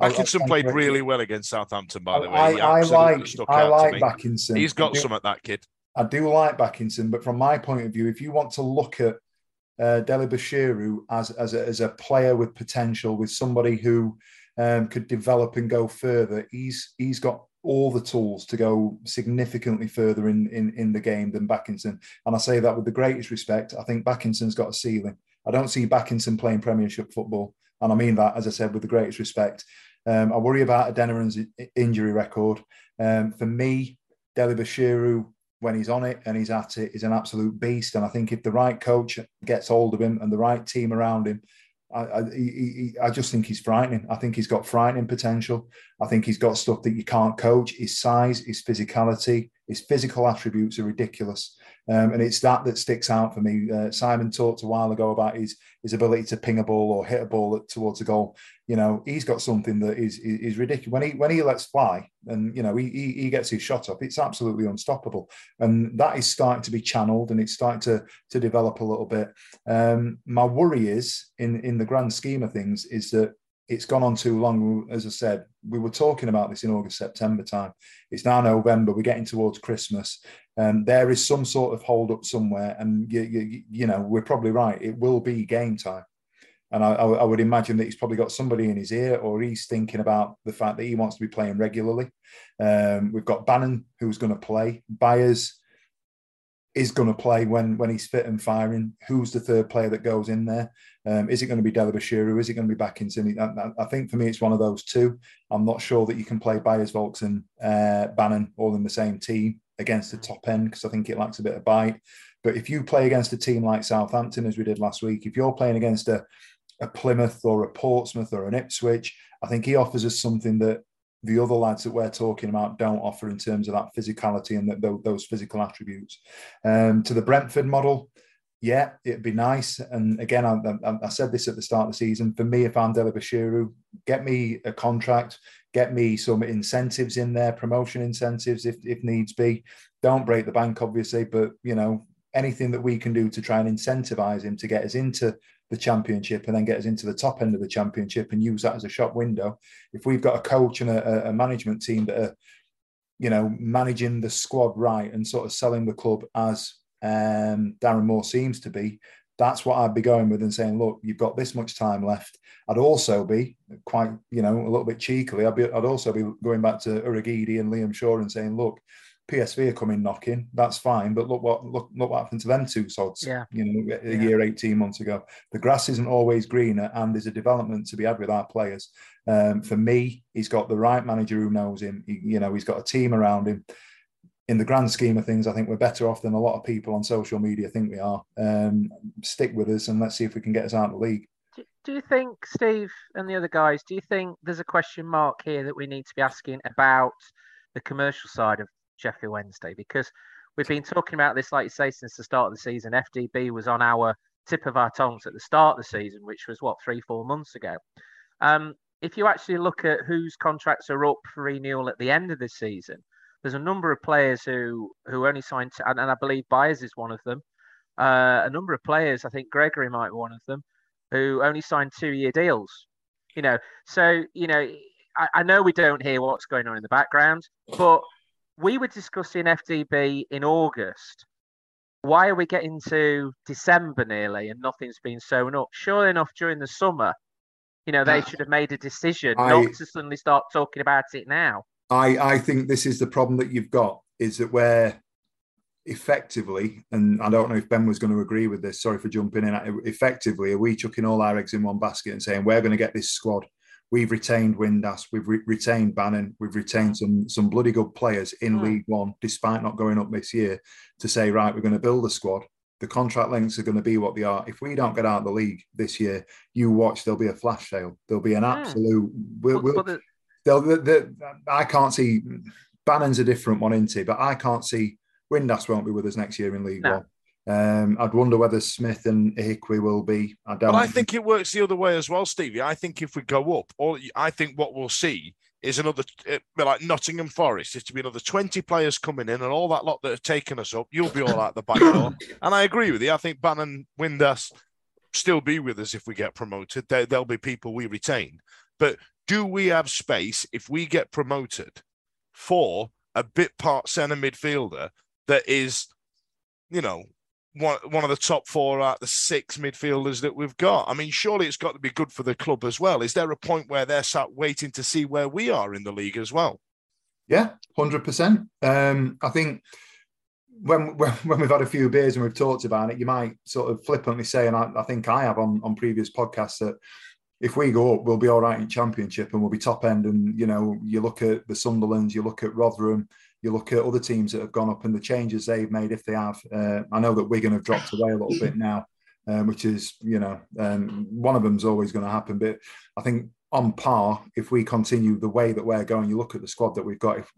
Bakinson played really well against Southampton, by the way. I, I like I like. Bakinson. He's got do- some at that kid. I do like Bakinson, but from my point of view, if you want to look at uh, Dele-Bashiru as as a, as a player with potential, with somebody who um, could develop and go further, he's he's got all the tools to go significantly further in in, in the game than Bakinson. And I say that with the greatest respect. I think Bakinson's got a ceiling. I don't see Bakinson playing Premiership football, and I mean that as I said with the greatest respect. Um, I worry about Adeniran's injury record. Um, for me, Dele-Bashiru, when he's on it and he's at it, is an absolute beast. And I think if the right coach gets hold of him and the right team around him, I, I, he, I just think he's frightening. I think he's got frightening potential. I think he's got stuff that you can't coach. His size, his physicality, his physical attributes are ridiculous. Um, and it's that that sticks out for me. Uh, Simon talked a while ago about his his ability to ping a ball or hit a ball towards a goal. You know, he's got something that is is, is ridiculous. When he when he lets fly and you know he, he he gets his shot up, it's absolutely unstoppable. And that is starting to be channeled and it's starting to to develop a little bit. Um, my worry is in in the grand scheme of things is that it's gone on too long. As I said, we were talking about this in August, September time. It's now November. We're getting towards Christmas. Um, there is some sort of hold up somewhere, and you, you, you know we're probably right. It will be game time, and I, I, would imagine that he's probably got somebody in his ear, or he's thinking about the fact that he wants to be playing regularly. Um, we've got Bannon who's going to play. Byers is going to play when when he's fit and firing. Who's the third player that goes in there? Um, is it going to be Dele-Bashiru? Is it going to be Bakinson? I, I- I think for me, it's one of those two. I'm not sure that you can play Byers, Vaulks, and uh, Bannon all in the same team against the top end because I think it lacks a bit of bite. But if you play against a team like Southampton, as we did last week, if you're playing against a, a Plymouth or a Portsmouth or an Ipswich, I think he offers us something that the other lads that we're talking about don't offer in terms of that physicality and that, those physical attributes. Um, to the Brentford model, yeah, it'd be nice. And again, I, I, I said this at the start of the season. For me, if I'm Dele-Bashiru, get me a contract, get me some incentives in there, promotion incentives if, if needs be. Don't break the bank, obviously, but you know anything that we can do to try and incentivize him to get us into the championship and then get us into the top end of the championship and use that as a shop window. If we've got a coach and a, a management team that are, you know, managing the squad right and sort of selling the club as um, Darren Moore seems to be, that's what I'd be going with and saying, look, you've got this much time left. I'd also be quite, you know, a little bit cheekily. I'd be, I'd also be going back to Urhoghide and Liam Shaw and saying, look, PSV are coming knocking. That's fine, but look what look look what happened to them two sods. Yeah. you know, a year eighteen months ago. The grass isn't always greener, and there's a development to be had with our players. Um, for me, he's got the right manager who knows him. He- you know, he's got a team around him. in the grand scheme of things, I think we're better off than a lot of people on social media think we are. Um, stick with us and let's see if we can get us out of the league. Do, do you think, Steve and the other guys, do you think there's a question mark here that we need to be asking about the commercial side of Sheffield Wednesday? Because we've been talking about this, like you say, since the start of the season. FDB was on our tip of our tongues at the start of the season, which was what, three, four months ago. Um, if you actually look at whose contracts are up for renewal at the end of this season, there's a number of players who who only signed, and, and I believe Byers is one of them. Uh, a number of players, I think Gregory might be one of them, who only signed two-year deals. You know, so you know, I, I know we don't hear what's going on in the background, but we were discussing FDB in August. Why are we getting to December nearly and nothing's been sewn up? Sure enough, during the summer, you know, they should have made a decision I- not to suddenly start talking about it now. I, I think this is the problem that you've got is that we're effectively, and I don't know if Ben was going to agree with this. Sorry for jumping in. Effectively, are we chucking all our eggs in one basket and saying we're going to get this squad? We've retained Windass, we've re- retained Bannon, we've retained some some bloody good players in Hmm. League One, despite not going up this year. To say right, we're going to build a squad. The contract lengths are going to be what they are. If we don't get out of the league this year, you watch. There'll be a flash sale. There'll be an absolute. We'll, But- we'll, but the- they'll, the, the, I can't see Bannon's a different one, isn't he? But I can't see Windass won't be with us next year in League No. One. Um, I'd wonder whether Smith and Gregory will be. I don't. But I think it works the other way as well, Stevie. I think if we go up, all I think what we'll see is another uh, like Nottingham Forest. Is to be another twenty players coming in, and all that lot that have taken us up. You'll be all out the back door. *coughs* And I agree with you. I think Bannon, Windass still be with us if we get promoted. There, there'll be people we retain. But do we have space if we get promoted for a bit part centre midfielder that is, you know, one, one of the top four out of the six midfielders that we've got. I mean, surely it's got to be good for the club as well. Is there a point where they're sat waiting to see where we are in the league as well? Yeah, hundred percent. Um, I think when, *laughs* when when we've had a few beers and we've talked about it, you might sort of flippantly say, and I, I think I have on on previous podcasts that if we go up, we'll be all right in Championship and we'll be top end. And you know, you look at the Sunderlands, you look at Rotherham, you look at other teams that have gone up and the changes they've made, if they have. Uh, I know that Wigan have dropped away a little bit now, um, which is you know um, one of them's always going to happen. But I think on par, if we continue the way that we're going, you look at the squad that we've got. If,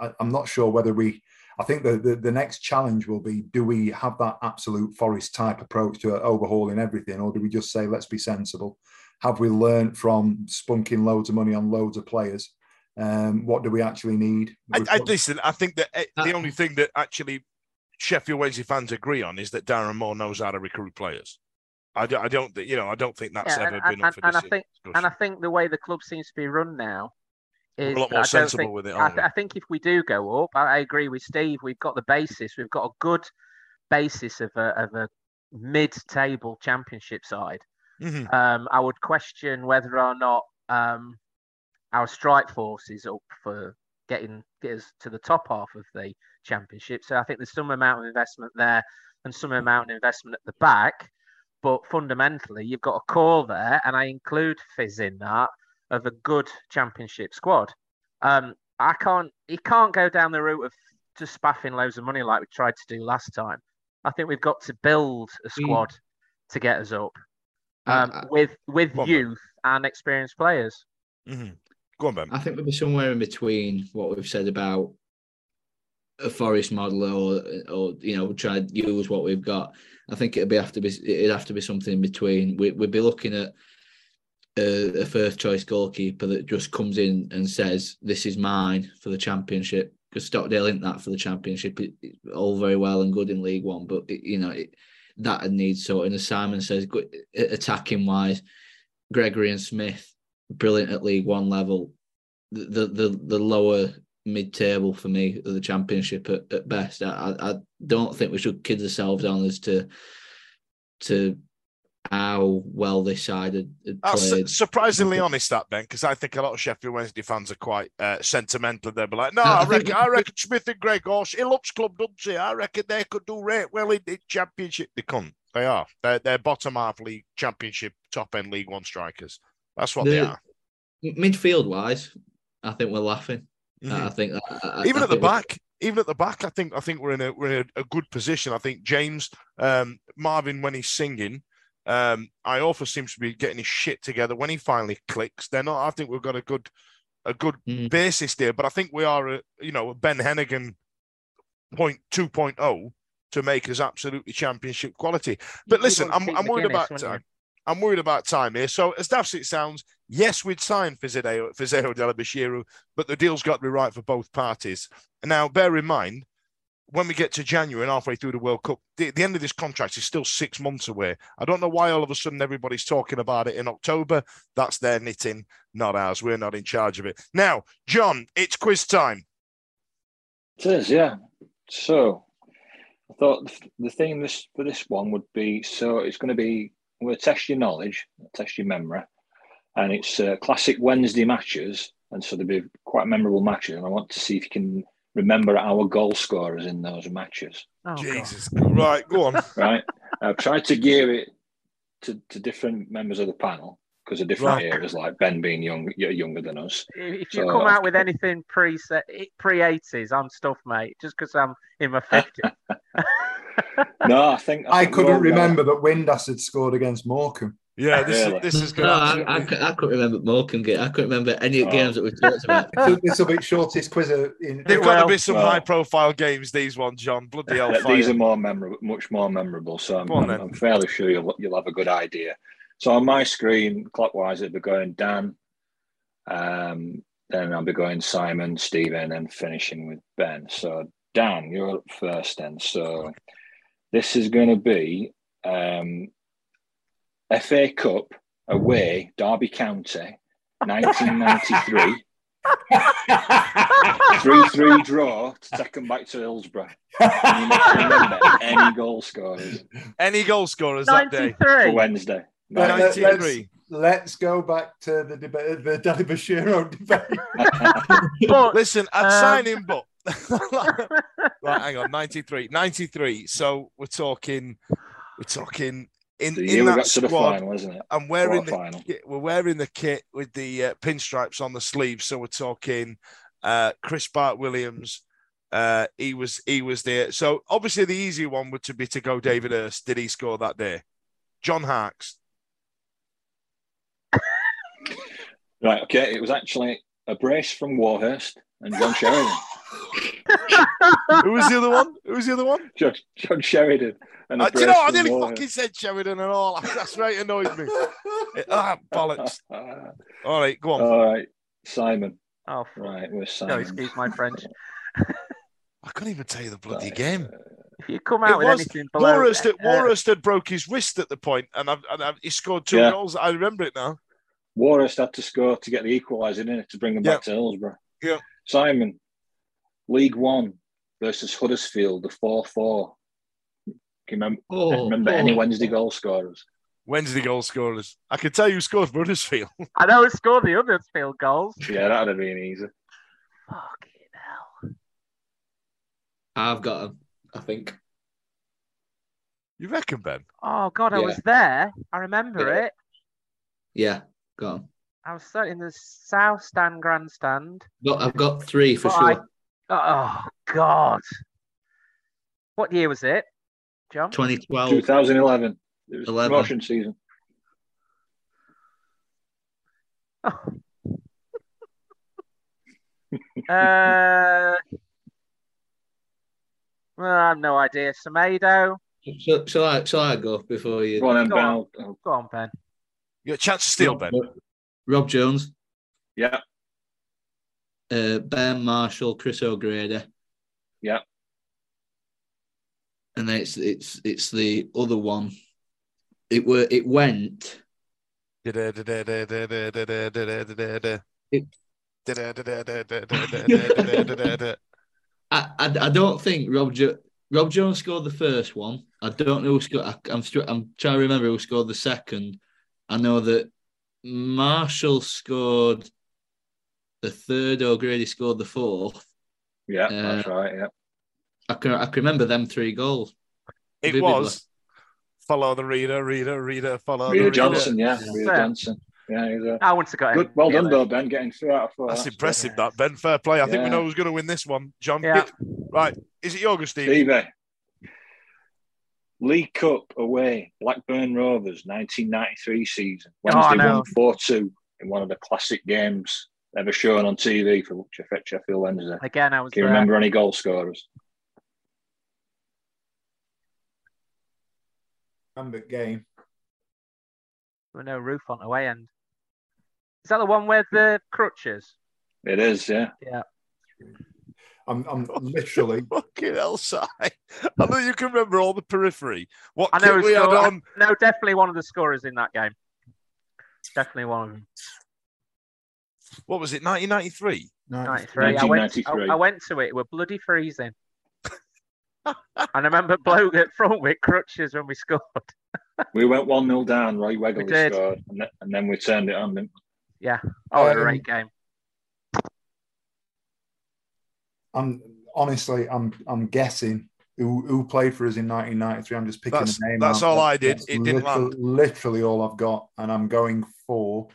I, I'm not sure whether we. I think the, the the next challenge will be: do we have that absolute Forest type approach to overhauling everything, or do we just say let's be sensible? Have we learned from spunking loads of money on loads of players? Um, what do we actually need? I, I listen. I think that eh, the only thing that actually Sheffield Wednesday fans agree on is that Darren Moore knows how to recruit players. I don't, I don't, you know, I don't think that's Yeah, ever and, been and, up for and I this. think and I think the way the club seems to be run now We're a lot more I sensible think- with it, I, aren't th- I think if we do go up, I, I agree with Steve. We've got the basis. We've got a good basis of a of a mid-table championship side. Mhm. Um, I would question whether or not um, our strike force is up for getting get us to the top half of the championship. So I think there's some amount of investment there and some amount of investment at the back. But fundamentally, you've got a core there, and I include Fizz in that of a good championship squad. Um, I can't. He can't go down the route of just spaffing loads of money like we tried to do last time. I think we've got to build a squad to get us up um, with with Go youth and experienced players. Mm-hmm. Go on, Ben. I think we'll be somewhere in between what we've said about a forest model or or you know try to use what we've got. I think it'd be have to be it'd have to be something in between. We, we'd be looking at a, a first choice goalkeeper that just comes in and says this is mine for the championship. Because Stockdale isn't that for the championship. It, it's all very well and good in League One, but it, you know it, that needs sorting. As Simon says, attacking wise, Gregory and Smith brilliant at League One level. The the the, lower mid table for me of the championship at, at best. I, I don't think we should kid ourselves on as to to how well this side had, had played. surprisingly honest, that Ben, because I think a lot of Sheffield Wednesday fans are quite uh, sentimental. They'll be like, "No, I, reckon, I reckon Smith and Greg Horse, he loves club, doesn't he? I reckon they could do right well in the championship. They can't. They are. They're, they're bottom half league championship, top end League One strikers. That's what they are. midfield wise, I think we're laughing. Mhm. I think that, I- Even I at the think we- back, even at the back, I think I think we're in a we're in a, a good position. I think James um, Marvin when he's singing, um, Iorfa seems to be getting his shit together. When he finally clicks, then I think we've got a good a good basis there. But I think we are a you know a Ben Hennigan point two oh to make us absolutely championship quality. But You'd listen, I'm, I'm worried McGuinness, about wouldn't you? time. I'm worried about time here. So as daft as it sounds, yes, we'd sign Fisayo Fisayo Dele-Bashiru, but the deal's got to be right for both parties. Now, bear in mind, when we get to January and halfway through the World Cup, the, the end of this contract is still six months away. I don't know why all of a sudden everybody's talking about it in October. That's their knitting, not ours. We're not in charge of it. Now, John, it's quiz time. It is, yeah. So I thought the- the theme this for this one would be so it's going to be I'm going to test your knowledge, test your memory, and it's uh, classic Wednesday matches, and so they'll be quite memorable matches. And I want to see if you can remember our goal scorers in those matches. Oh, Jesus, right, go on. *laughs* right, I've tried to gear it to, to different members of the panel because of different Right. areas, like Ben being young, you're younger than us. If you So come out with anything pre pre eighties, I'm stuffed, mate. Just because I'm in my fifties. *laughs* no, I think I think couldn't remember that Windass had scored against Morecambe. Yeah, this is- Really? this is No, I- I I couldn't remember Morecambe game. I couldn't remember any Oh. games that we talked about. *laughs* this will be shortest quiz in. They've got to be some Well- high-profile games. These ones, John. Bloody hell! Yeah, these are more memorable, much more memorable. So I'm, on, I'm. I'm fairly sure you'll, you'll have a good idea. So on my screen, clockwise, it'll be going Dan. Um, then I'll be going Simon, Stephen, and finishing with Ben. So Dan, you're up first then. So this is going to be um, FA Cup away, Derby County, 1993. *laughs* 3 3 draw to take them back to Hillsborough. And you must remember any goal scorers Any goal scorers that day? for Wednesday. Let, let, 93. us let's go back to the debate, the Dele-Bashiru *laughs* debate. Listen, I'd Um, sign him, but *laughs* right, hang on, 93, 93. So we're talking, we're talking in, The in that got to the squad. final, isn't it? I'm wearing the kit, we're wearing the kit with the uh, pinstripes on the sleeve. So we're talking uh, Chris Bart Williams. Uh, he was he was there. So obviously the easy one would to be to go David Hirst. Did he score that day? John Harkes. *laughs* Right, okay. It was actually a brace from Warhurst and John Sheridan. Who was the other one? Who was the other one? John, John Sheridan. And Uh, do you brace know, I from nearly Warhurst. fucking said Sheridan and all. *laughs* That's right, annoyed me. ah, bollocks. *laughs* All right, go on. All right, Simon. Oh, right, we're Simon. No, Simon. excuse my French. *laughs* I couldn't even tell you the bloody game. If you come out It with was anything below, Warhurst, uh, Warhurst had broke his wrist at the point, and, I've, and I've, he scored two Yeah. goals. I remember it now. Warhurst had to score to get the equaliser in it to bring them back to Hillsborough. Yeah. Simon, League One versus Huddersfield, the 4 4. Can you remember, Oh, remember oh. any Wednesday goal scorers? Wednesday goal scorers. I can tell you who scored for Huddersfield. *laughs* I know who scored the other field goals. Yeah, that would have been easy. Fucking hell. I've got them, I think. You reckon, Ben? Oh God, I Yeah. was there. I remember Yeah. it. Yeah, go on. I was sat in the south stand grandstand. Got, I've got three for But sure. I- oh God, what year was it, John? 2012. 2011. It was 11. promotion season. *laughs* Uh, well, I have no idea. Semedo. So, shall, I, shall I go before you? Go on Go Ben. on. I'll- I'll- Go on, Ben. You got a chance to steal, Ben. Rob Jones, Yeah, uh, Ben Marshall, Chris O'Grady, yeah. and then it's it's it's the other one. It were it went. I, I, I don't think Rob jo- Rob Jones scored the first one. I don't know who scored. I, I'm str- I'm trying to remember who scored the second. I know that Marshall scored the third. O'Grady scored the fourth. Yeah, Uh, that's right. Yeah. I can I can remember them three goals. It Vividly. was follow the reader, reader, reader, follow Reda the Johnson, reader. yeah. Reda Fair. Johnson. Yeah, he's a I wouldn't have got good. it. Well done, though, Ben, getting three out of four. That's That's impressive, that Ben. Fair play. I think we know who's going to win this one. John, Yeah. get, Right. Is it yoga, Steve? Stevie. League Cup away, Blackburn Rovers, 1993 season. Oh, Wednesday know. won 4 2 in one of the classic games ever shown on TV for Sheff- Sheffield Wednesday. Again, I was Can you there. remember any goal scorers? Remember game. With no roof on the way end. Is that the one with the crutches? It is, yeah. Yeah. I'm, I'm literally. *laughs* Fucking hell, Si. I know you can remember all the periphery. What I know. kit we had on. No, definitely one of the scorers in that game. Definitely one of them. What was it? 1993. 93. I went, I, I went to it. It were bloody freezing. *laughs* and I remember bloke at front with crutches when we scored. *laughs* We went 1 0 down. Roy Wegerle did. scored, and, then, and then we turned it on. Didn't Yeah. Oh, a Um, great game. I'm honestly, I'm, I'm guessing who, who played for us in 1993. I'm just picking That's- a name. that's out. all I did. That's It didn't land. literally all I've got, and I'm going for.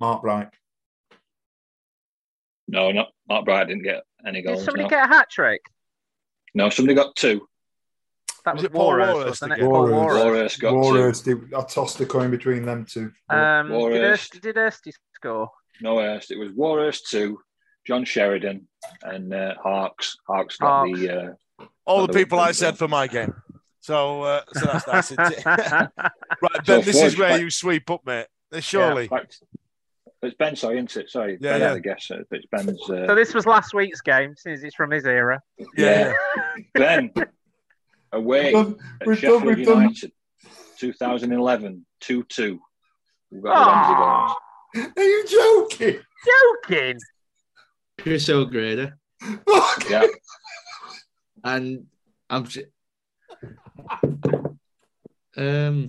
Mark Bright. No, not Mark Bright didn't get any goals. Did somebody no. get a hat trick? no, somebody got two. That Was was, it Paul Warhurst, Warhurst wasn't it? Warhurst. Warhurst. Warhurst got two. I tossed a coin between them two. Um, did, Warhurst. Hirst, did Hirsty score? No Hurst. It was Warhurst two, John Sheridan, and uh, Harkes. Harkes got Harkes. the. Uh, All the the people I said for my game. So, uh, so that's nice. *laughs* *laughs* right, So Ben, this is where back- you sweep up, mate. Surely. back- it's Ben, sorry, isn't it? Sorry, Yeah, Ben yeah. had a guess. uh, It's Ben's. Uh, so this was last week's game, since it's from his era. yeah. *laughs* Ben away We've done- at we've Sheffield done- we've done- United, 2011, 2 2. We've got the Ramsey goals. Are you joking? Joking. Chris O'Grady. Yeah, And I'm. Um,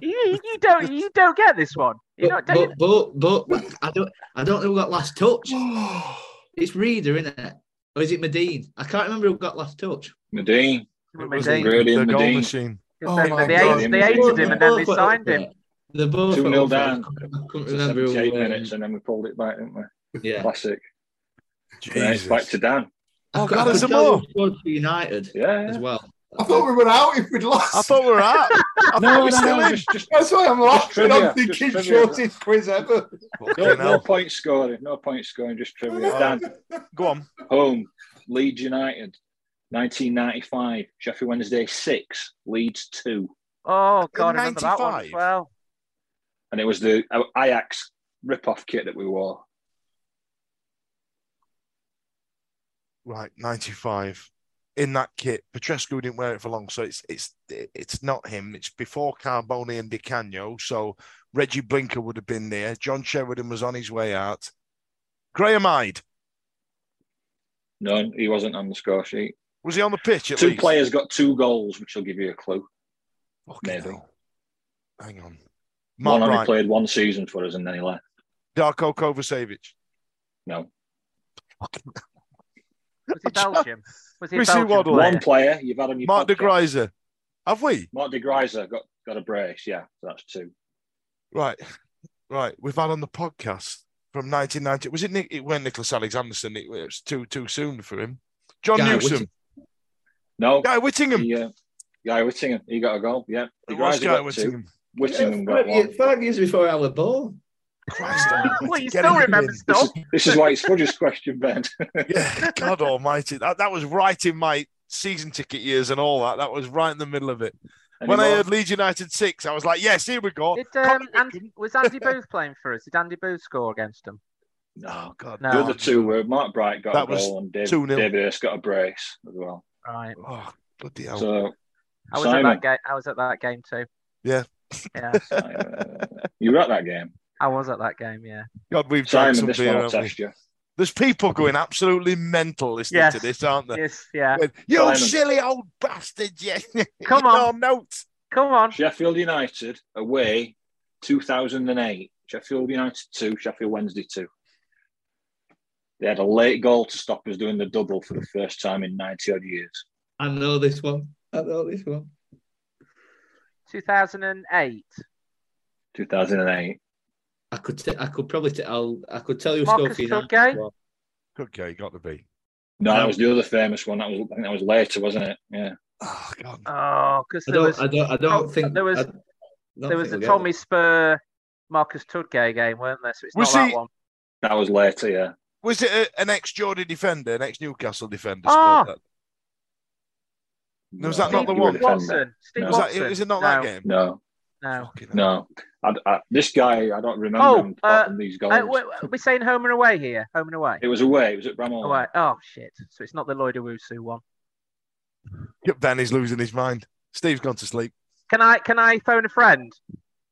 You, you don't you don't get this one. You know, but, don't you- but, but, but I don't I don't know who got last touch. *gasps* It's Reda, isn't it? Or is it Madine? I can't remember who got last touch. Madine. It was Madine. Grady the goal Madine. machine. Oh they, my they, God. hated, they hated him and then they signed him. there. They're both 2 went 0 down. I couldn't remember who. 78 um, minutes, and then we pulled it back, didn't we? Yeah. Classic. Yeah, it's back to Dan. I Oh, could- God, I there's could some more. for United Yeah, as well. I thought we were out if *laughs* we'd lost. I thought we were out. I No, thought no, we were still no, in. just, just That's why I'm laughing. I'm just thinking shortest quiz ever. no, Fucking no point scoring. No point scoring, just trivia. Dan, Go on. home, Leeds United, 1995, Sheffield Wednesday 6, Leeds 2. Oh God, I remember that one as well. And it was the uh, Ajax rip-off kit that we wore. Right, 95. In that kit, Petrescu didn't wear it for long, so it's it's it's not him. It's before Carboni and Di Canio, so Regi Blinker would have been there. John Sheridan was on his way out. Graham Hyde No, he wasn't on the score sheet. was he on the pitch at two least? players got two goals, which will give you a clue. Fucking maybe. hell. Hang on. One only played one season for us and then he left. Darko Kovacevic. No. Was he Belgium? Was he Chrissy Belgium? Waddle. player? One player you've had on your Mark de podcast. Greiser. Have we? Marc Degryse got, got a brace, yeah. So that's two. Right. Right. We've had on the podcast from 1990. Was it Nick? It went Niclas Alexandersson. It was too too soon for him. John Guy Newsome. Whittingham. No, Guy Whittingham. he, uh, Guy Whittingham, he got a goal, yeah. De It was Guy got two. Whittingham. Whittingham got Five years, one. five years before I was born. Christ *laughs* Well, you still remember in. stuff. This is why it's Fudge's question, Ben. *laughs* Yeah, God Almighty, that, that was right in my season ticket years and all that. That was right in the middle of it. When I heard Leeds United six, I was like, yes, here we go. Did, um, Andy, was Andy Booth playing for us? Did Andy Booth score against him? Oh God, No. The other two were Mark Bright got That a goal and Dave, David Hirst got a brace as well. Right. Oh bloody hell! So I was at that game. I was at that game too. Yeah. Yeah, uh, you were at that game. I was at that game. Yeah. God, we've drank Simon, some this beer. one will haven't we? test you. There's people going absolutely mental listening Yes. to this, aren't there? Yes. Yeah. Going, you Simon. silly old bastard! Yeah, *laughs* Come on. know, notes. Come on. Sheffield United away, 2008. Sheffield United 2, Sheffield Wednesday 2. They had a late goal to stop us doing the double for the first time in 90 odd years. I know this one. I know this one. 2008. 2008. I could, t- I could probably, t- I'll, I could tell you a score Marcus for you now. Tudgay? Well, Good got to be. No, that was the other famous one. That was I think that was later, wasn't it? Yeah. Oh, God. Oh, because I there don't, was I don't, I don't oh, think there was there was think a Tommy Spurr Marcus Tudgay game, weren't there? So it's Was not he- that one. That was later, yeah. Was it a, an ex Geordie defender, an ex Newcastle defender? Ah. that? No, was that not the one? Watson. Steve No. Was that, Watson. it not no, that game? No, No. No. I, I, this guy, I don't remember Oh, him apart uh, these goals. Uh, we- we're saying home and away here. Home and away. it was away. It was at Bramall. Away. Oh shit! So it's not the Lloyd Owusu one. Yep, Ben is losing his mind. Steve's gone to sleep. Can I can I phone a friend?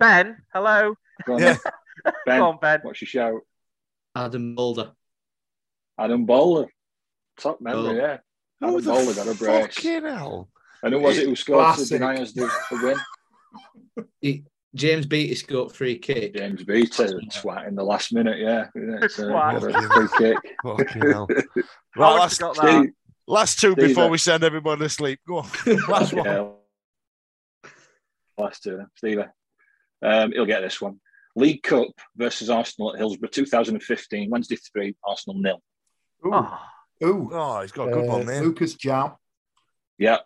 Ben, hello. Go on, Yeah. *laughs* Ben, Go on, Ben. what's your shout? Adam Bolder. Adam Bolder. Top member, Oh. yeah. Who Adam the Bowler got a brace. fucking hell? And who was it who scored Classic. to deny us the, the win? *laughs* He, James Beattie scored free kick. James Beattie, twat in the last minute, yeah. It's, uh, Twat. a free kick. Fucking hell. *laughs* Right, last, got that. Steve, last two Steve, before uh, we send everybody to sleep. Go on. *laughs* Last one. yeah. Last two, Steve. Um, he'll get this one. League Cup versus Arsenal at Hillsborough 2015, Wednesday 3, Arsenal nil. Ooh, Oh, ooh. Oh, he's got a good Uh, one there. Lucas Jam, Yeah,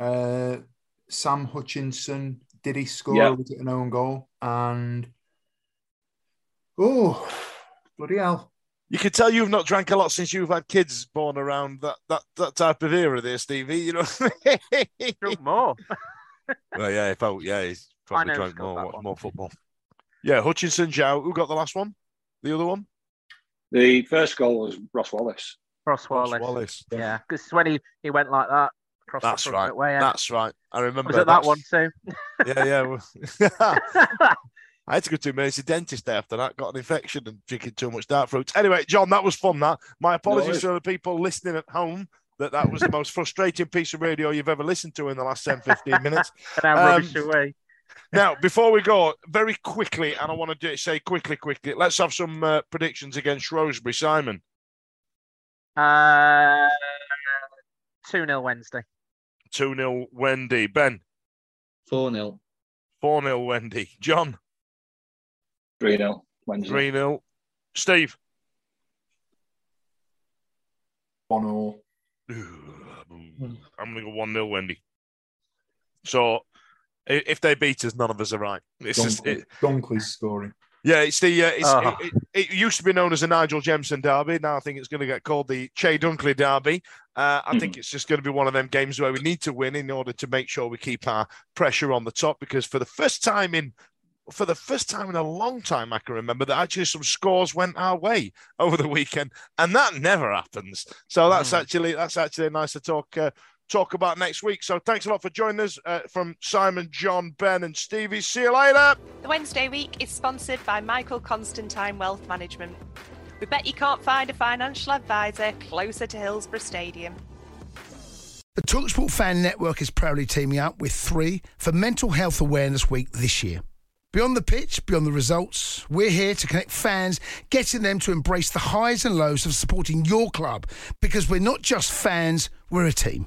uh, Sam Hutchinson. Did he score? Yeah. Was it an own goal? And oh, bloody hell! You can tell you've not drank a lot since you've had kids born around that that, that type of era there, Stevie. You know what drunk more. *laughs* well, yeah, if I, yeah, he's probably know drank more, watched more football. Yeah, Hutchinson, João. Who got the last one? The other one? the first goal was Ross Wallace. Ross Ross Wallace. Wallace. Yeah, because when he, he went like that across That's the right. front way, That's right. I remember was it that one too? *laughs* Yeah, yeah. well- *laughs* I had to go to emergency dentist after that. Got an infection and drinking too much dark fruits. Anyway, John, that was fun. That my apologies worries. to the people listening at home. That that was the most *laughs* frustrating piece of radio you've ever listened to in the last 10, 15 minutes. and how Um, rubbish away. Now, before we go, very quickly, and I want to do, say quickly, quickly, let's have some uh, predictions against Shrewsbury. Simon, Uh, two 0 Wednesday. 2 0 Wendy. Ben, 4 0. 4 0 Wendy. John, 3 0 Wednesday. 3 0. Steve, One all. *sighs* I'm going to go 1 0 Wendy. So if they beat us, none of us are right. It's just, Dunkley, it, Dunkley's scoring. Yeah, it's the, uh, it's, Oh. it, it, it used to be known as the Nigel Jemson Derby. Now I think it's going to get called the Che Dunkley Derby. Uh, I think it's just going to be one of them games where we need to win in order to make sure we keep our pressure on the top because for the first time in for the first time in a long time I can remember that actually some scores went our way over the weekend and that never happens. So that's Mm. actually that's actually nice to talk uh, talk about next week. So thanks a lot for joining us uh, from Simon, John, Ben and Stevie. See you later. The Wednesday week is sponsored by Michael Constantine Wealth Management. We bet you can't find a financial advisor closer to Hillsborough Stadium. The Talksport Fan Network is proudly teaming up with three for Mental Health Awareness Week this year. Beyond the pitch, beyond the results, we're here to connect fans, getting them to embrace the highs and lows of supporting your club because we're not just fans, we're a team.